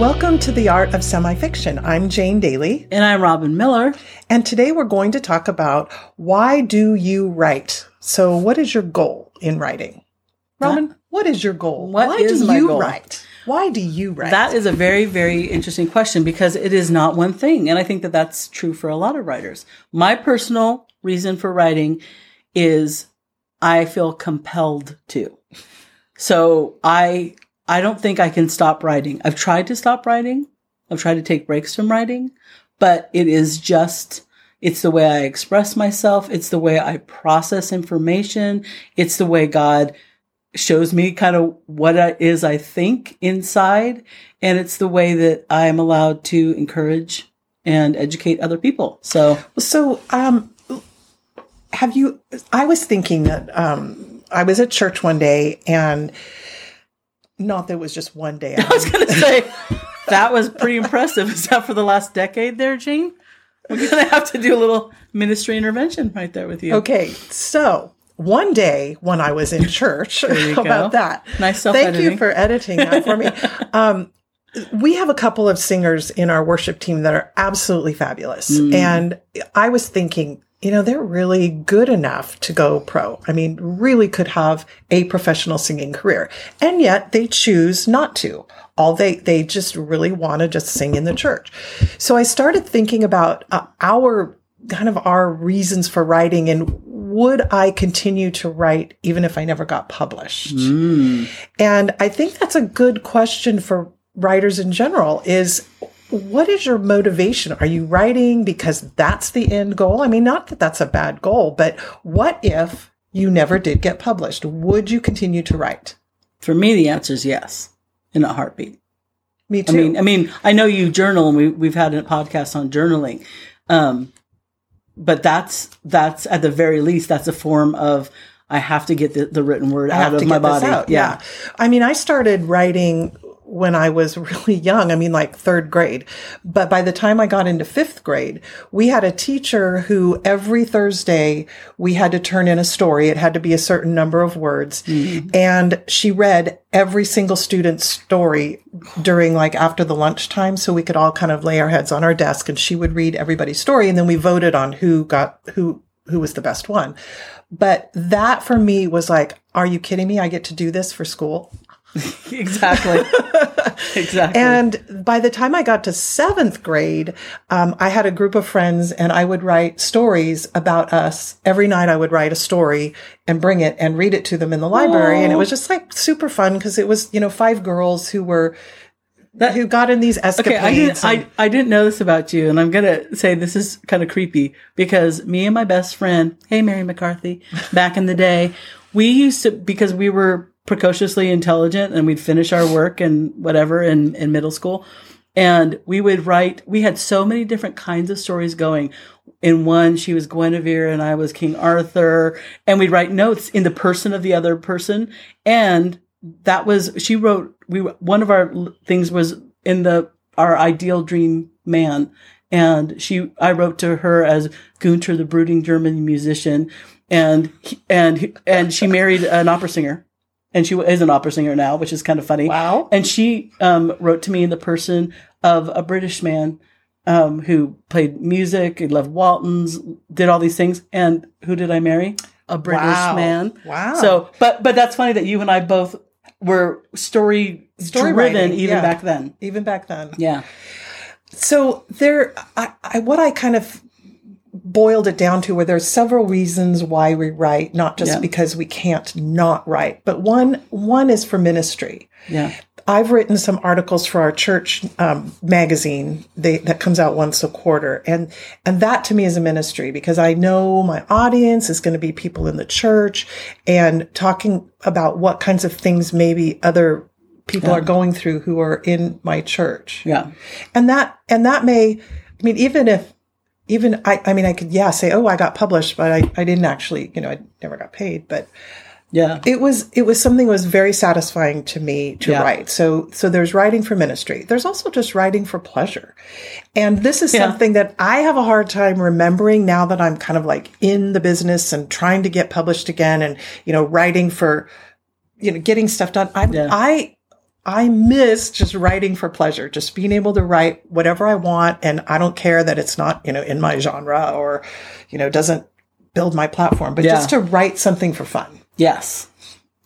Welcome to the Art of Semi-Fiction. I'm Jane Daly. And I'm Robynne Miller. And today we're going to talk about why do you write? So what is your goal in writing? Robynne, what is your goal? What why is do my you goal? write? Why do you write? That is a very, very interesting question because it is not one thing. And I think that that's true for a lot of writers. My personal reason for writing is I feel compelled to. So I I don't think I can stop writing. I've tried to stop writing. I've tried to take breaks from writing, but it is just, it's the way I express myself. It's the way I process information. It's the way God shows me kind of what it is I think inside. And it's the way that I am allowed to encourage and educate other people. So, so, um, have you, I was thinking that, um, I was at church one day and not that it was just one day. I was going to say that was pretty impressive. Is that for the last decade there, Jane? We're going to have to do a little ministry intervention right there with you. Okay. So one day when I was in church, how about that? Nice Thank you for editing that for me. Um, we have a couple of singers in our worship team that are absolutely fabulous. Mm. And I was thinking, you know, they're really good enough to go pro. I mean, really could have a professional singing career. And yet they choose not to. All they, they just really want to just sing in the church. So I started thinking about uh, our kind of our reasons for writing and would I continue to write even if I never got published? Mm. And I think that's a good question for writers in general is what is your motivation? Are you writing because that's the end goal? I mean, not that that's a bad goal, but what if you never did get published? Would you continue to write? For me, the answer is yes, in a heartbeat. Me too. I mean, I mean, I know you journal, and we, we've had a podcast on journaling, um, but that's that's at the very least that's a form of I have to get the, the written word out of my body. Yeah. yeah. I mean, I started writing when I was really young. I mean, like third grade. But by the time I got into fifth grade, we had a teacher who every Thursday we had to turn in a story. It had to be a certain number of words. Mm-hmm. And she read every single student's story during like after the lunchtime. So we could all kind of lay our heads on our desk and she would read everybody's story. And then we voted on who got, who, who was the best one. But that for me was like, are you kidding me? I get to do this for school. exactly. exactly. And by the time I got to seventh grade, um, I had a group of friends and I would write stories about us. Every night I would write a story and bring it and read it to them in the library. And it was just like super fun because it was, you know, five girls who were that who got in these escapades. Okay, I didn't, and, I, I didn't know this about you, and I'm gonna say this is kind of creepy because me and my best friend, hey Mary McCarthy, back in the day, we used to because we were precociously intelligent and we'd finish our work and whatever in, in middle school. And we would write, we had so many different kinds of stories going. In one, she was Guinevere and I was King Arthur. And we'd write notes in the person of the other person. And that was, she wrote, we, one of our things was in the, our ideal dream man. And she, I wrote to her as Gunther, the brooding German musician. And, and, and she married an opera singer and she is an opera singer now, which is kind of funny. Wow. And she um, wrote to me in the person of a British man um, who played music, he loved Waltons, did all these things. And who did I marry? A British wow. man. Wow. So, but but that's funny that you and I both were story, story driven even yeah. back then. Even back then. Yeah. So there, I, I, what I kind of boiled it down to where there's several reasons why we write, not just Yeah. because we can't not write, but one one is for ministry. Yeah. I've written some articles for our church um, magazine they, that comes out once a quarter, and and that to me is a ministry because I know my audience is going to be people in the church, and talking about what kinds of things maybe other people Yeah. are going through who are in my church Yeah. and that and that may i mean even if even i i mean i could yeah say oh i got published but i i didn't actually you know i never got paid but Yeah. it was it was something that was very satisfying to me to Yeah. write so so there's writing for ministry there's also just writing for pleasure and this is Yeah. something that i have a hard time remembering now that i'm kind of like in the business and trying to get published again and you know writing for you know getting stuff done i Yeah. i I miss just writing for pleasure, just being able to write whatever I want. And I don't care that it's not, you know, in my genre or, you know, doesn't build my platform, but Yeah. just to write something for fun. Yes.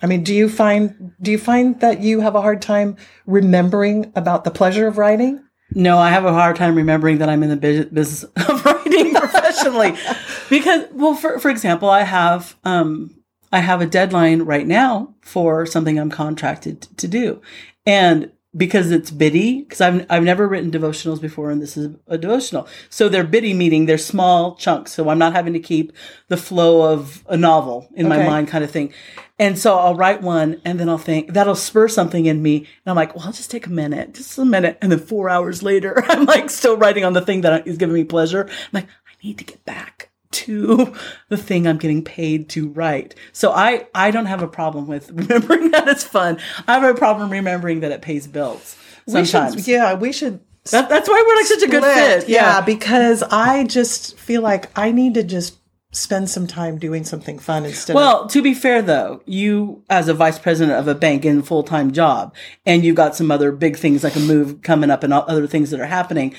I mean, do you find do you find that you have a hard time remembering about the pleasure of writing? No, I have a hard time remembering that I'm in the business of writing professionally because, well, for for example, I have um I have a deadline right now for something I'm contracted to do, and because it's biddy, because I've I've never written devotionals before, and this is a devotional, so they're biddy meaning they're small chunks, so I'm not having to keep the flow of a novel in my mind, kind of thing. And so I'll write one and then I'll think that'll spur something in me. And I'm like, well, I'll just take a minute, just a minute. And then four hours later, I'm like still writing on the thing that is giving me pleasure. I'm like, I need to get back to the thing I'm getting paid to write. So I, I don't have a problem with remembering that it's fun. I have a problem remembering that it pays bills We sometimes. should, yeah, we should. That, that's why we're like such a good fit. Yeah. because I just feel like I need to just spend some time doing something fun instead of Well, to be fair though, you as a vice president of a bank in a full time job, and you've got some other big things like a move coming up and other things that are happening,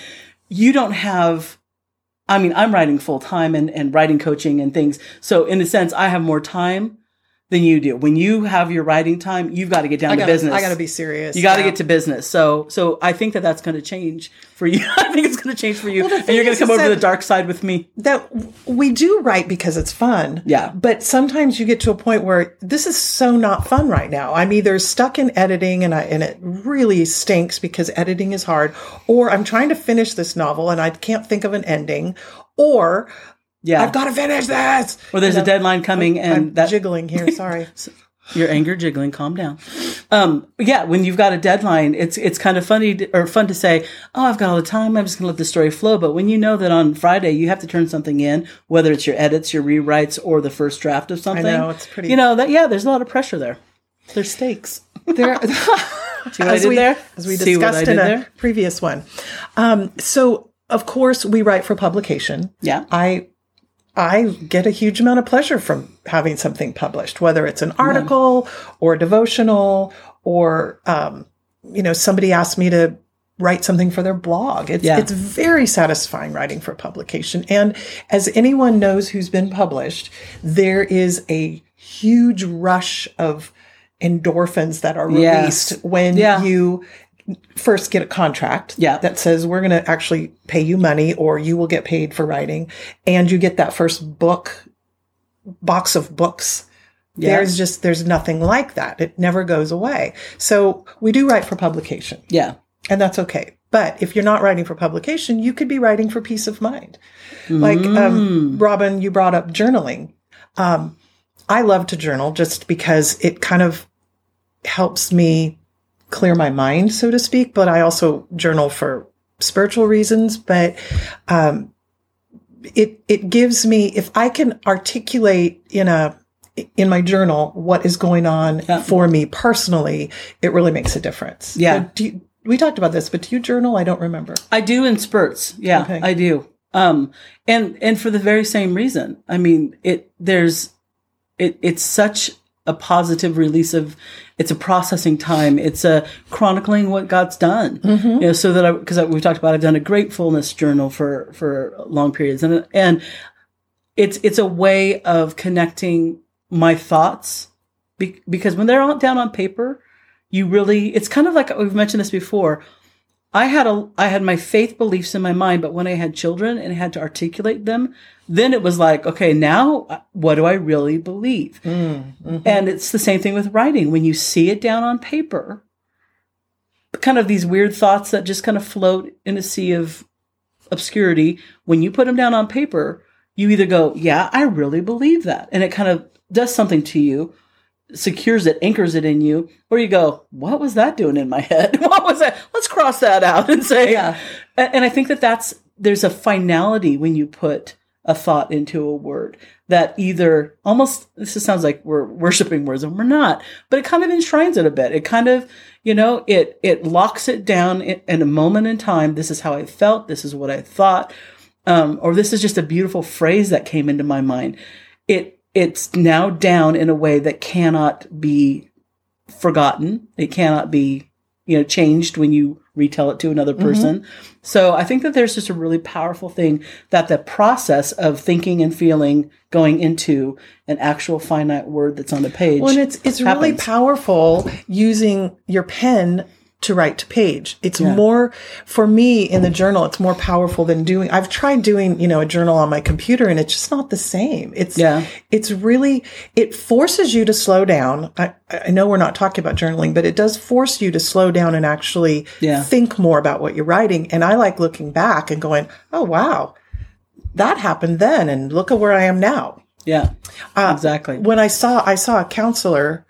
you don't have. I mean, I'm writing full time and, and writing coaching and things. So in a sense, I have more time than you do. When you have your writing time, you've got to get down I to gotta, business. I got to be serious. You got to Yeah. get to business. So, so I think that that's going to change for you. I think it's going to change for you, Well, and you're going to come over to the dark side with me. that we do write because it's fun. Yeah. But sometimes you get to a point where this is so not fun right now. I'm either stuck in editing and I, and it really stinks because editing is hard, or I'm trying to finish this novel and I can't think of an ending, or Yeah. I've got to finish this. or there's a deadline coming, and I'm that jiggling here. Sorry. your anger jiggling calm down um yeah when you've got a deadline it's it's kind of funny to, or fun to say oh i've got all the time i'm just gonna let the story flow but when you know that on friday you have to turn something in whether it's your edits your rewrites or the first draft of something I know, it's pretty- you know that yeah there's a lot of pressure there there's stakes there, see what i as did we, there as we i discussed in a there previous one. Um, so of course we write for publication. yeah I I get a huge amount of pleasure from having something published, whether it's an article or a devotional or um, you know somebody asked me to write something for their blog. It's Yeah. it's very satisfying writing for publication. And as anyone knows who's been published, there is a huge rush of endorphins that are Yes. released when Yeah. you first get a contract Yeah. that says we're going to actually pay you money or you will get paid for writing. And you get that first book box of books. Yeah. there's just there's nothing like that. It never goes away. So we do write for publication. Yeah. And that's okay. But if you're not writing for publication you could be writing for peace of mind. Like Mm. um, robynne you brought up journaling. Um, i love to journal just because it kind of helps me clear my mind so to speak but i also journal for spiritual reasons but um, it it gives me if i can articulate in a in my journal what is going on Yeah. for me personally it really makes a difference Yeah. So do you, we talked about this but do you journal i don't remember I do in spurts. Yeah, Okay. I do. Um, and and for the very same reason. I mean, it there's it it's such a positive release of it's a processing time. It's a chronicling what God's done. Mm-hmm. You know, so that I because we've talked about I've done a gratefulness journal for for long periods and and it's it's a way of connecting my thoughts be, because when they're all down on paper, you really it's kind of like we've mentioned this before. I had a I had my faith beliefs in my mind, but when I had children and had to articulate them, then it was like, okay, now uh, what do I really believe? And it's the same thing with writing. When you see it down on paper, kind of these weird thoughts that just kind of float in a sea of obscurity, when you put them down on paper, you either go, yeah, I really believe that. And it kind of does something to you, secures it, anchors it in you, or you go, what was that doing in my head? What was that? Let's cross that out and say, Yeah. And I think that that's, there's a finality when you put a thought into a word that either almost this sounds like we're worshiping words and we're not but it kind of enshrines it a bit it kind of you know it it locks it down in, in a moment in time this is how i felt this is what i thought um, or this is just a beautiful phrase that came into my mind it it's now down in a way that cannot be forgotten. It cannot be you know changed when you retell it to another Mm-hmm. person. So i think that there's just a really powerful thing that the process of thinking and feeling going into an actual finite word that's on the page Well, and it's it's really powerful using your pen to write to page. It's more for me in the journal. It's more powerful than doing. I've tried doing you know a journal on my computer, and it's just not the same. It's Yeah. It's really it forces you to slow down. I, I know we're not talking about journaling, but it does force you to slow down and actually Yeah. think more about what you're writing. And I like looking back and going, oh wow, that happened then, and look at where I am now. yeah Uh, exactly When I saw I saw a counselor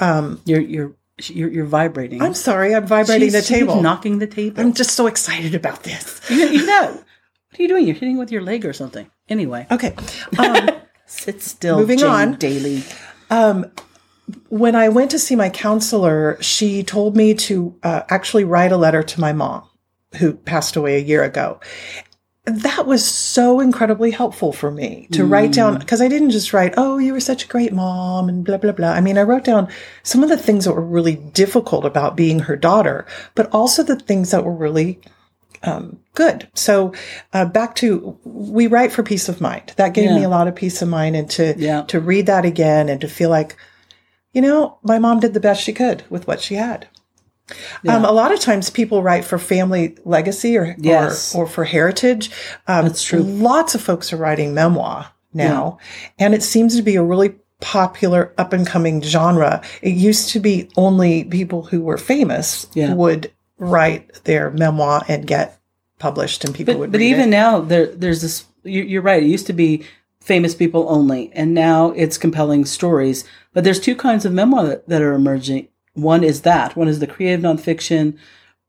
you're you're you're, you're vibrating I'm sorry, I'm vibrating She's- the table. knocking the table I'm just so excited about this. you, you know what are you doing you're hitting with your leg or something anyway Okay. Um, sit still Moving Jane on. daily when I went to see my counselor, she told me to uh, actually write a letter to my mom, who passed away a year ago. That was so incredibly helpful for me to write down because I didn't just write, "Oh, you were such a great mom," and blah blah blah. I mean, I wrote down some of the things that were really difficult about being her daughter, but also the things that were really um, good. So uh, back to we write for peace of mind. That gave me a lot of peace of mind, and to Yeah. to read that again and to feel like, you know, my mom did the best she could with what she had. Um, a lot of times people write for family legacy or Yes. or, or for heritage. Um, That's true. Lots of folks are writing memoir now, and it seems to be a really popular up and coming genre. It used to be only people who were famous Yeah. would write their memoir and get published, and people but, would. but even it. now there there's this you- you're right it used to be famous people only and now it's compelling stories but there's two kinds of memoir that, that are emerging one is that. One is the creative nonfiction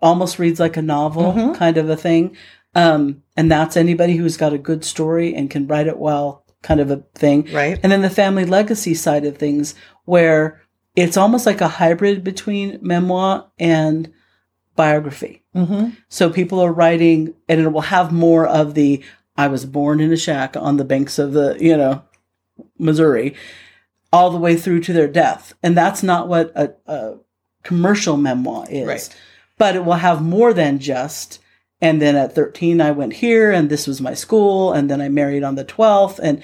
almost reads like a novel Mm-hmm. kind of a thing. Um, and that's anybody who's got a good story and can write it well kind of a thing. Right. and then the family legacy side of things where it's almost like a hybrid between memoir and biography. Hmm so people are writing, and it will have more of the I was born in a shack on the banks of the, you know, Missouri, all the way through to their death. And that's not what a, a commercial memoir is. Right. But it will have more than just, and then at 13, I went here, and this was my school, and then I married on the 12th. And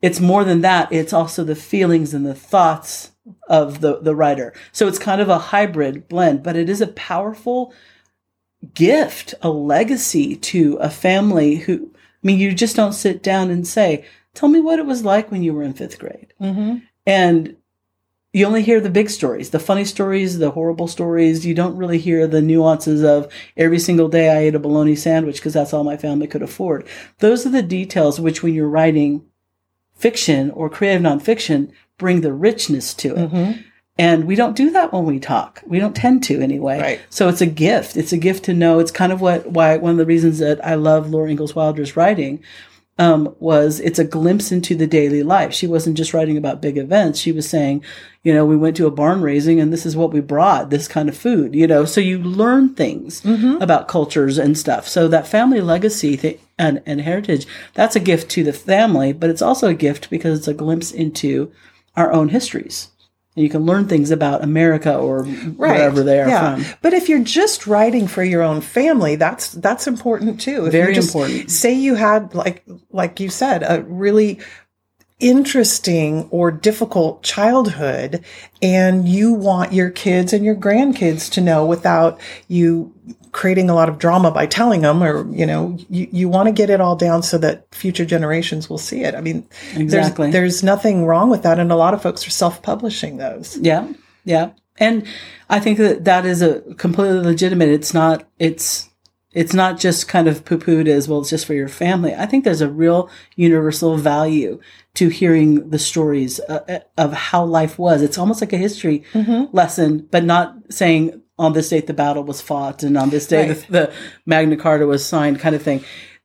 it's more than that. It's also the feelings and the thoughts of the, the writer. So it's kind of a hybrid blend, but it is a powerful gift, a legacy to a family who, I mean, you just don't sit down and say, Tell me what it was like when you were in fifth grade. hmm And you only hear the big stories, the funny stories, the horrible stories. You don't really hear the nuances of every single day I ate a bologna sandwich because that's all my family could afford. Those are the details which, when you're writing fiction or creative nonfiction, bring the richness to it. hmm And we don't do that when we talk. We don't tend to anyway. Right. So it's a gift. It's a gift to know. It's kind of what why one of the reasons that I love Laura Ingalls Wilder's writing um, was it's a glimpse into the daily life. She wasn't just writing about big events. She was saying, you know, we went to a barn raising and this is what we brought, this kind of food, you know. So you learn things about cultures and stuff. So that family legacy th- and, and heritage, that's a gift to the family, but it's also a gift because it's a glimpse into our own histories. And you can learn things about America or wherever they are from. But if you're just writing for your own family, that's that's important too. If Very important. Say you had like like you said a really interesting or difficult childhood and you want your kids and your grandkids to know without you creating a lot of drama by telling them or you know you, you want to get it all down so that future generations will see it i mean Exactly. there's, there's nothing wrong with that and a lot of folks are self-publishing those Yeah, yeah, and I think that that is a completely legitimate. It's not. It's it's not just kind of poo pooed as well. It's just for your family. I think there's a real universal value to hearing the stories uh, of how life was. It's almost like a history lesson, but not saying on this date the battle was fought and on this day Right. the, the Magna Carta was signed, kind of thing.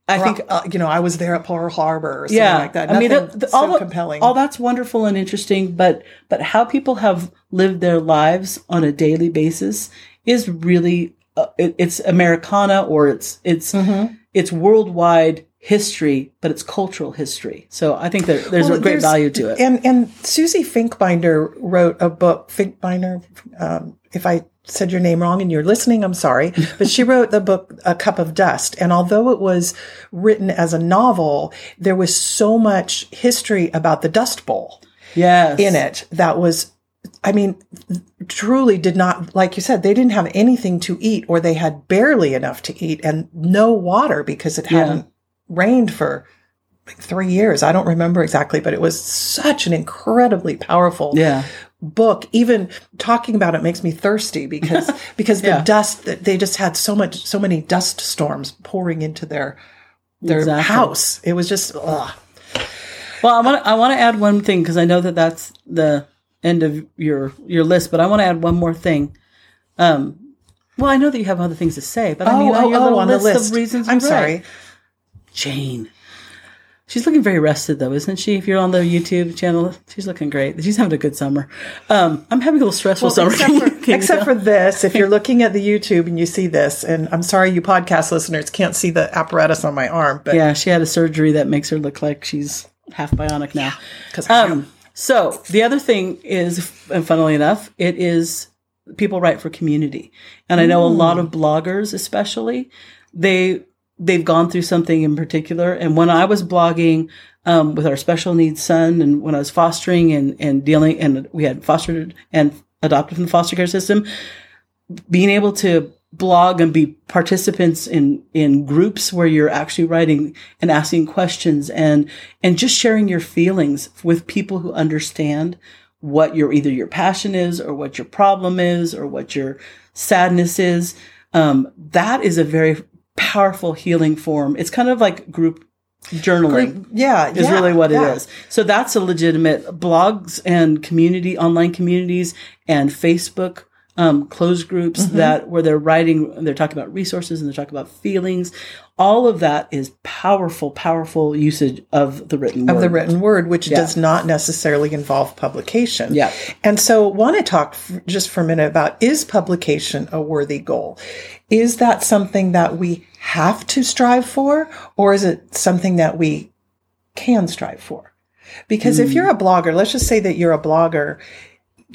I Or, think uh, you know, I was there at Pearl Harbor or something yeah, like that. I mean, Nothing the- the- so all the- compelling. All that's wonderful and interesting, but but how people have lived their lives on a daily basis is really uh, it, it's Americana or it's it's Mm-hmm. it's worldwide history, but it's cultural history. So I think that there's Well, a great there's- value to it. And and Susie Finkbinder wrote a book. Finkbinder, um, if I said your name wrong and you're listening, I'm sorry. But she wrote the book A Cup of Dust, and although it was written as a novel, there was so much history about the Dust Bowl yes, in it that was. I mean, truly did not, like you said, they didn't have anything to eat or they had barely enough to eat and no water because it Yeah. hadn't rained for like three years. I don't remember exactly, but it was such an incredibly powerful Yeah, book. Even talking about it makes me thirsty because, because the dust that they just had so much, so many dust storms pouring into their, their Exactly. house. It was just, ugh. Well, I want to I want to add one thing because I know that that's the end of your your list, but I want to add one more thing. Um, well, I know that you have other things to say, but I mean, on your little Oh, on the list, list. of reasons. I'm sorry. Jane. She's looking very rested though, isn't she? If you're on the YouTube channel, she's looking great. She's having a good summer. Um, I'm having a little stressful summer. except for, you- can you except for this, if you're looking at the YouTube and you see this, and I'm sorry you podcast listeners can't see the apparatus on my arm, but yeah, she had a surgery that makes her look like she's half bionic now. because I am. Um, so the other thing is, and funnily enough, it is people write for community, and I know a lot of bloggers, especially, they they've gone through something in particular. And when I was blogging um, with our special needs son, and when I was fostering and and dealing, and we had fostered and adopted from the foster care system, being able to blog and be participants in in groups where you're actually writing and asking questions and and just sharing your feelings with people who understand what your either your passion is or what your problem is or what your sadness is um, that is a very powerful healing form it's kind of like group journaling yeah, is yeah, really what yeah. it is. So that's a legitimate blogs and community, online communities and Facebook um, closed groups Mm-hmm. that where they're writing, they're talking about resources and they're talking about feelings. All of that is powerful, powerful usage of the written word. Of the written word, which Yeah. does not necessarily involve publication. Yeah. And so, want to talk f- just for a minute about is publication a worthy goal? Is that something that we have to strive for, or is it something that we can strive for? Because if you're a blogger, let's just say that you're a blogger,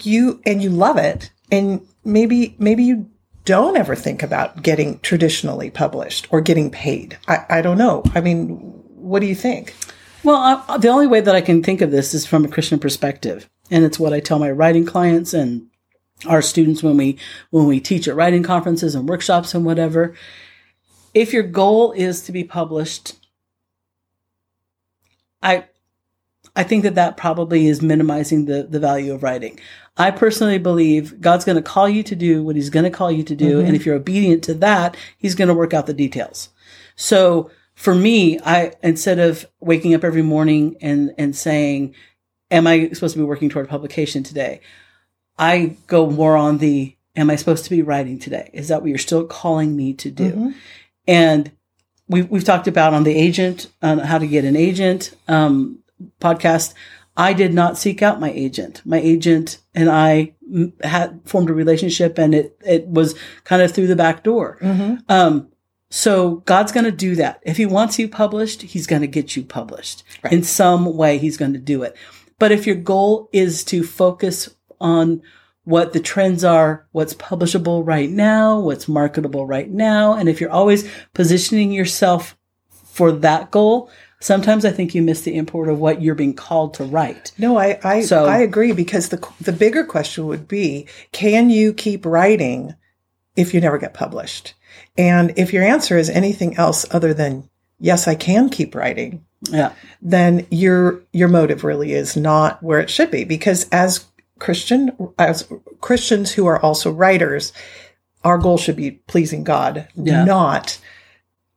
you and you love it, and maybe maybe you don't ever think about getting traditionally published or getting paid. I, I don't know. I mean, what do you think? Well, I, the only way that I can think of this is from a Christian perspective, and it's what I tell my writing clients and our students when we when we teach at writing conferences and workshops and whatever. If your goal is to be published, I I think that that probably is minimizing the the value of writing. I personally believe God's going to call you to do what He's going to call you to do, and if you're obedient to that, He's going to work out the details. So for me, I instead of waking up every morning and and saying, "Am I supposed to be working toward publication today?" I go more on the, "Am I supposed to be writing today? Is that what you're still calling me to do?" And we've we've talked about on the agent on how to get an agent um, podcast. I did not seek out my agent. My agent and I had formed a relationship, and it it was kind of through the back door. Um, so God's going to do that. If He wants you published, He's going to get you published in some way. He's going to do it. But if your goal is to focus on what the trends are, what's publishable right now, what's marketable right now, and if you're always positioning yourself for that goal, sometimes I think you miss the import of what you're being called to write. No, I I, So- I agree because the the bigger question would be can you keep writing if you never get published? And if your answer is anything else other than yes, I can keep writing, Yeah. then your your motive really is not where it should be because as Christian as Christians who are also writers, our goal should be pleasing God, Yeah. not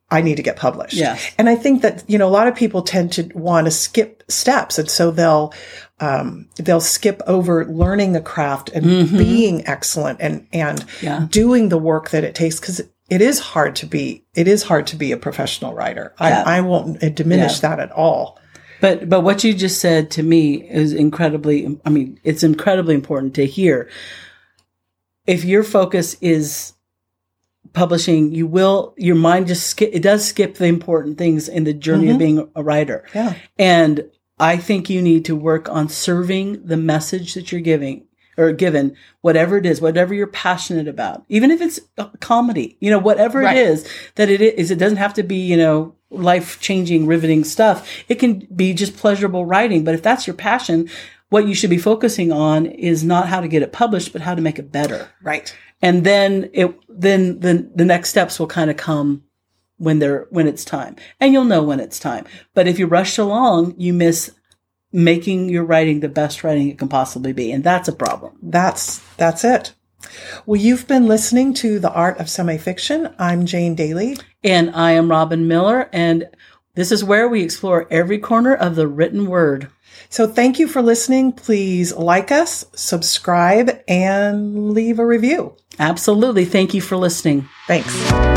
I need to get published. Yes. And I think that, you know, a lot of people tend to want to skip steps. And so they'll, um, they'll skip over learning the craft and being excellent and, and Mm-hmm. Yeah. doing the work that it takes. Cause it is hard to be it is hard to be a professional writer. Yeah. I, I won't diminish Yeah. that at all. But but what you just said to me is incredibly I mean, it's incredibly important to hear. If your focus is publishing, you will your mind just skip it does skip the important things in the journey of mm-hmm. being a writer. Yeah. And I think you need to work on serving the message that you're giving or given, whatever it is, whatever you're passionate about, even if it's comedy, you know, whatever Right. it is that it is, it doesn't have to be, you know, life changing, riveting stuff. It can be just pleasurable writing. But if that's your passion, what you should be focusing on is not how to get it published, but how to make it better. Right. And then it, then the, the next steps will kind of come when they're, when it's time and you'll know when it's time. But if you rush along, you miss making your writing the best writing it can possibly be. And that's a problem. That's that's it. Well, you've been listening to The Art of Semi-Fiction. I'm Jane Daly. And I am Robynne Miller and this is where we explore every corner of the written word. So thank you for listening. Please like us, subscribe, and leave a review. Absolutely. Thank you for listening. Thanks.